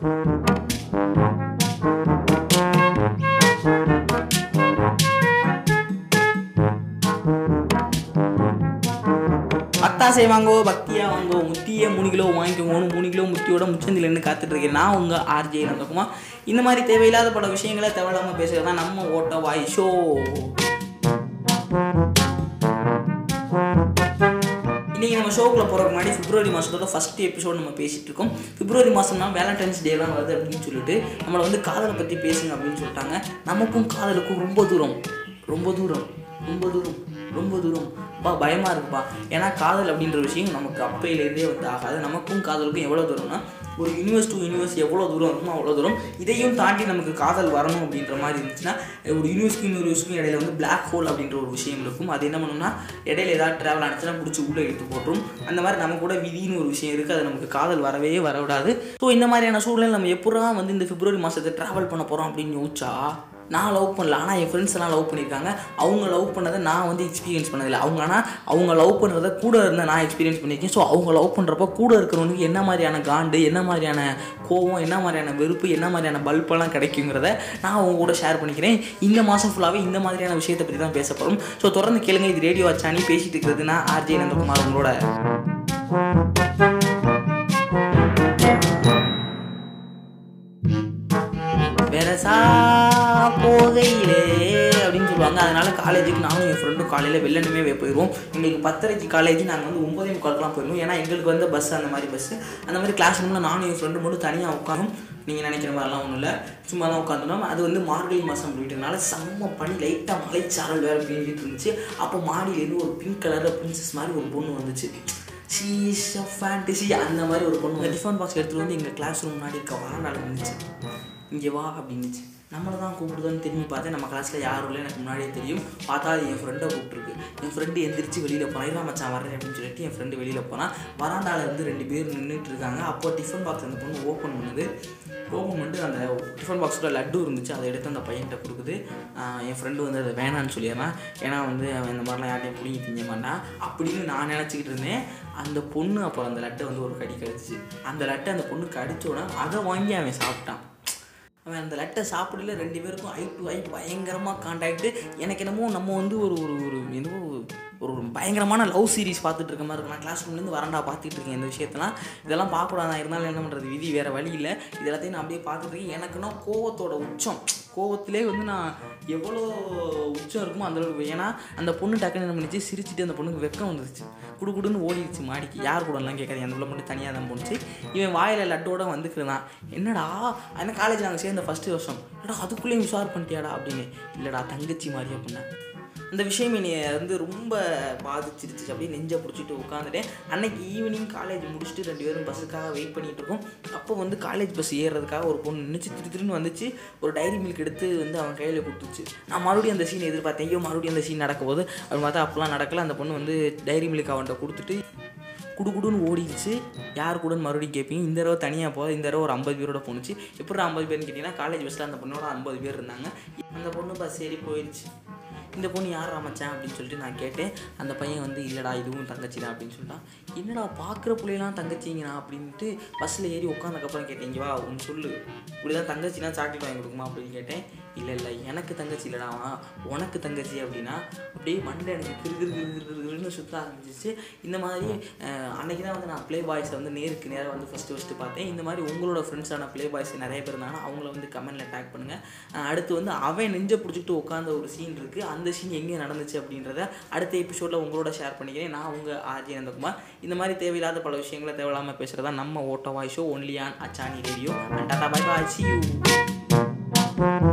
அத்தாசை வாங்கோ பக்தியா வாங்கோ முத்தியே மூணு கிலோ வாங்கிக்கோங்கன்னு மூணு கிலோ முத்தியோட முச்சந்தில் நின்று காத்துட்டு நான் உங்கள் ஆர்ஜே நந்தகுமா இந்த மாதிரி தேவையில்லாத பல விஷயங்களை தேவையில்லாம பேசுறது தான் நம்ம ஓட்ட வாய் ஷோ நம்ம ஷோக்குள்ள போகிறதுக்கு முன்னாடி பிப்ரவரி மாதத்தோட ஃபஸ்ட் எபிசோட் நம்ம பேசிட்டு இருக்கோம். பிப்ரவரி மாதம்னா வேலண்டைன்ஸ் டேலாம் வருது அப்படின்னு சொல்லிட்டு நம்மளை வந்து காதலை பற்றி பேசுங்க அப்படின்னு சொல்லிட்டாங்க. நமக்கும் காதலுக்கும் ரொம்ப தூரம் ரொம்ப தூரம் ரொம்ப தூரம் ரொம்ப தூரம். பா பயமாக இருக்குப்பா. ஏன்னா காதல் அப்படின்ற விஷயம் நமக்கு அப்பையிலேருந்தே வந்து ஆகாது. நமக்கும் காதலுக்கும் எவ்வளோ தூரம்னா ஒரு யூனிவர்ஸ் டு யூனிவர்ஸ் எவ்வளோ தூரம் இருக்குமோ அவ்வளோ தூரம் இதையும் தாண்டி நமக்கு காதல் வரணும் அப்படின்ற மாதிரி இருந்துச்சுன்னா ஒரு யூனிவர்ஸ்க்கும் யூனிவர்ஸ்க்கும் இடையில வந்து பிளாக் ஹோல் அப்படின்ற ஒரு விஷயம் இருக்கும். அது என்ன பண்ணணும்னா இடையில ஏதாவது ட்ராவல் ஆனிச்சுன்னா பிடிச்சி உள்ளே எடுத்து போட்டுரும். அந்த மாதிரி நம்ம கூட விதின்னு ஒரு விஷயம் இருக்குது அது நமக்கு காதல் வரவே வர விடாது ஸோ இந்த மாதிரியான சூழ்நிலை நம்ம எப்படா வந்து இந்த பிப்ரவரி மாதத்தை ட்ராவல் பண்ண போகிறோம் அப்படின்னு யோசிச்சா நான் லவ் பண்ணல. ஆனால் என் ஃப்ரெண்ட்ஸ் எல்லாம் லவ் பண்ணியிருக்காங்க. அவங்க லவ் பண்ணதை நான் வந்து எக்ஸ்பீரியன்ஸ் பண்ணதில்லை. அவங்க ஆனால் அவங்க லவ் பண்ணுறத கூட இருந்த நான் எக்ஸ்பீரியன்ஸ் பண்ணியிருக்கேன். ஸோ அவங்க லவ் பண்ணுறப்ப கூட இருக்கிறவனுக்கு என்ன மாதிரியான காண்டு என்ன மாதிரியான கோவம் என்ன மாதிரியான வெறுப்பு என்ன மாதிரியான பல்பெல்லாம் கிடைக்குங்கிறத நான் அவங்க கூட ஷேர் பண்ணிக்கிறேன். இந்த மாதம் ஃபுல்லாகவே இந்த மாதிரியான விஷயத்தை பற்றி தான் பேச போகிறோம் ஸோ தொடர்ந்து கேளுங்க. இது ரேடியோ அச்சானி பேசிட்டு இருக்கிறது நான் ஆர்ஜே நந்தகுமார் உங்களோட. சா போகையிலே அப்படின்னு சொல்லுவாங்க. அதனால காலேஜுக்கு நானும் என் ஃப்ரெண்டும் காலையில் வெள்ளனுமே போயிடுவோம் எங்களுக்கு பத்தரைக்கு காலேஜ் நாங்கள் வந்து ஒம்பதே முக்காலுக்குலாம் போயிடுவோம் ஏன்னா எங்களுக்கு வந்து பஸ் அந்த மாதிரி பஸ்ஸு அந்த மாதிரி கிளாஸ் ரூமில் நானும் என் ஃப்ரெண்டு மட்டும் தனியாக உட்காரும் நீங்கள் நினைக்கிற மாதிரிலாம் ஒன்றும் இல்லை. சும்மா தான் உட்காந்துனோம் அது வந்து மார்கழி மாதம் போயிட்டதுனால செம்ம பண்ணி லைட்டாக மலைச்சாரல் வேறு பெஞ்சிட்டு இருந்துச்சு. அப்போ மாடியிலேருந்து ஒரு பிங்க் கலரில் பிரின்சஸ் மாதிரி ஒரு பொண்ணு வந்துச்சு. ஷீஸ் ஃபேண்டசி அந்த மாதிரி ஒரு பொண்ணு டிஃபன் பாக்ஸ் எடுத்துகிட்டு வந்து எங்கள் கிளாஸ் ரூம் முன்னாடி இருக்க வராண்டால இருந்துச்சு. இங்கே வா அப்படின்னுச்சு. நம்மளை தான் கூப்பிடுதோன்னு திரும்பி பார்த்தேன் நம்ம கிளாஸில் யாரும் இல்லை எனக்கு முன்னாடியே தெரியும். பார்த்தா அது என் ஃப்ரெண்டை கூப்பிட்டுருக்கு. என் ஃப்ரெண்டு எந்திரிச்சு வெளியில் போனால் இதான் மச்சான் வரேன் அப்படின்னு சொல்லிட்டு என் ஃப்ரெண்டு வெளியில் போனால் வராண்டால இருந்து ரெண்டு பேர் நின்றுட்டு இருக்காங்க. அப்போ டிஃபன் பாக்ஸ் அந்த பொண்ணு ஓப்பன் பண்ணுது. ஓப்பன் பண்ணிட்டு அந்த டிஃபன் பாக்ஸில் லட்டு இருந்துச்சு. அதை எடுத்து அந்த பையன்கிட்ட கொடுக்குது. என் ஃப்ரெண்டு வந்து அதை வேணான்னு சொல்லிடுறான் ஏன்னா வந்து அவன் இந்த மாதிரிலாம் யார்ட்டையும் பிடிங்கி திங்க மாட்டான் அப்படின்னு நான் நினச்சிக்கிட்டு இருந்தேன். அந்த பொண்ணு அப்புறம் அந்த லட்டை வந்து ஒரு கடி கடிச்சு அந்த லட்டை அந்த பொண்ணு கடித்த உடனே அதை வாங்கி அவன் சாப்பிட்டான். அவன் அந்த லெட்டை சாப்பிடல ரெண்டு பேருக்கும் ஐ டு ஐ பயங்கரமாக காண்டாக்டு எனக்கு என்னமோ நம்ம வந்து ஒரு ஒரு ஒரு என்னவோ ஒரு பயங்கரமான லவ் சீரிஸ் பார்த்துட்டு இருக்க மாதிரி இருக்கும். நான் கிளாஸ் ரூம்லேருந்து வரண்டா பார்த்துட்டு இருக்கேன் இந்த விஷயத்தெல்லாம். இதெல்லாம் பார்க்கக்கூடாது. நான் இருந்தாலும் என்ன பண்ணுறது விதி வேறு வழி இல்லை. இது எல்லாத்தையும் நான் அப்படியே பார்த்துட்டு இருக்கேன். எனக்குன்னா கோவத்தோட உச்சம். கோவத்திலே வந்து நான் எவ்வளோ உச்சம் இருக்குமோ அந்தளவுக்கு ஏன்னா அந்த பொண்ணு டக்குன்னு என்ன பண்ணிச்சு? சிரிச்சிட்டு அந்த பொண்ணுக்கு வெக்கம் வந்துருச்சு. குடு குடுன்னு ஓடிடுச்சு மாடிக்கு. யார் கூடலாம் கேட்காது அந்த பிள்ளை மட்டும் தனியாக தான் போணுச்சு. இவன் வாயில லட்டோட வந்துக்கிறான். என்னடா? ஆனால் காலேஜ் நாங்கள் சேர்ந்த ஃபஸ்ட்டு வருஷம். என்னடா அதுக்குள்ளேயும் உஷார் பண்ணிட்டியாடா அப்படின்னு. இல்லைடா தங்கச்சி மாதிரி அப்படின்னா. அந்த விஷயம் என்னை வந்து ரொம்ப பாதிச்சிருச்சு அப்படியே நெஞ்சை பிடிச்சிட்டு உட்காந்துட்டேன். அன்னைக்கு ஈவினிங் காலேஜ் முடிச்சுட்டு ரெண்டு பேரும் பஸ்ஸுக்காக வெயிட் பண்ணிட்டு இருக்கோம். அப்போ வந்து காலேஜ் பஸ் ஏறுறதுக்காக ஒரு பொண்ணு நின்றுச்சு திரு திருன்னு வந்துச்சு. ஒரு டைரி மில்க் எடுத்து வந்து அவன் கையில் கொடுத்துச்சு. நான் மறுபடியும் அந்த சீன் எதிர்பார்த்தேன். ஐயோ மறுபடியும் அந்த சீன் நடக்க போது அப்படின்னு பார்த்தா அப்போலாம் நடக்கல. அந்த பொண்ணு வந்து டைரி மில்க் அவன்கிட்ட கொடுத்துட்டு குடுகுடுன்னு ஓடிடுச்சு. யார் கூடன்னு மறுபடியும் கேட்பீங்க இந்த தடவை தனியாக போக இந்த தடவை ஒரு ஐம்பது பேரோட போணுச்சு. எப்படி ஐம்பது பேர்னு கேட்டிங்கன்னா காலேஜ் பஸ்ஸில் அந்த பொண்ணோட ஐம்பது பேர் இருந்தாங்க. அந்த பொண்ணு பஸ் ஏறி போயிடுச்சு இந்த பொண்ணு யார் அமைச்சேன் அப்படின்னு சொல்லிட்டு நான் கேட்டேன். அந்த பையன் வந்து இல்லைடா இதுவும் தங்கச்சி தான் அப்படின்னு சொல்லிட்டான். என்னடா பார்க்குற பிள்ளைலாம் தங்கச்சிங்கண்ணா அப்படின்ட்டு பஸ்ஸில் ஏறி உட்காந்துக்கப்புறம் கேட்டேன் இங்கே வா ஒன்று சொல்லு. இப்படி தான் தங்கச்சினா சாக்லேட் வாங்கி கொடுக்குமா அப்படின்னு கேட்டேன். இல்லை இல்லை எனக்கு தங்கச்சி இல்லைடா உனக்கு தங்கச்சி அப்படின்னா அப்படியே மண்டை எனக்கு கிரு கிரு கிரு கிருன்னு சுற்ற ஆரம்பிச்சிச்சு. இந்த மாதிரி அன்னைக்கு தான் வந்து நான் ப்ளே பாய்ஸை வந்து நேருக்கு நேராக வந்து ஃபஸ்ட்டு ஃபஸ்ட்டு பார்த்தேன். இந்த மாதிரி உங்களோட ஃப்ரெண்ட்ஸான ப்ளே பாய்ஸ் நிறைய பேர் இருந்தாங்கன்னா அவங்கள வந்து கமெண்ட்டில் டேக் பண்ணுங்கள் அடுத்து வந்து அவன் நெஞ்சை பிடிச்சிட்டு உட்காந்த ஒரு சீன் இருக்குது அந்த சீன் எங்கே நடந்துச்சு அப்படின்றத அடுத்த எபிசோடில் உங்களோட ஷேர் பண்ணிக்கிறேன். நான் உங்கள் ஆர்ஜி நந்தகுமார் இந்த மாதிரி தேவையில்லாத பல விஷயங்களை தேவையில்லாமல் பேசுகிறதா நம்ம ஓட்டோ வாய்ஸோ ஒன்லியான் அச்சானி radio and tata bye bye see you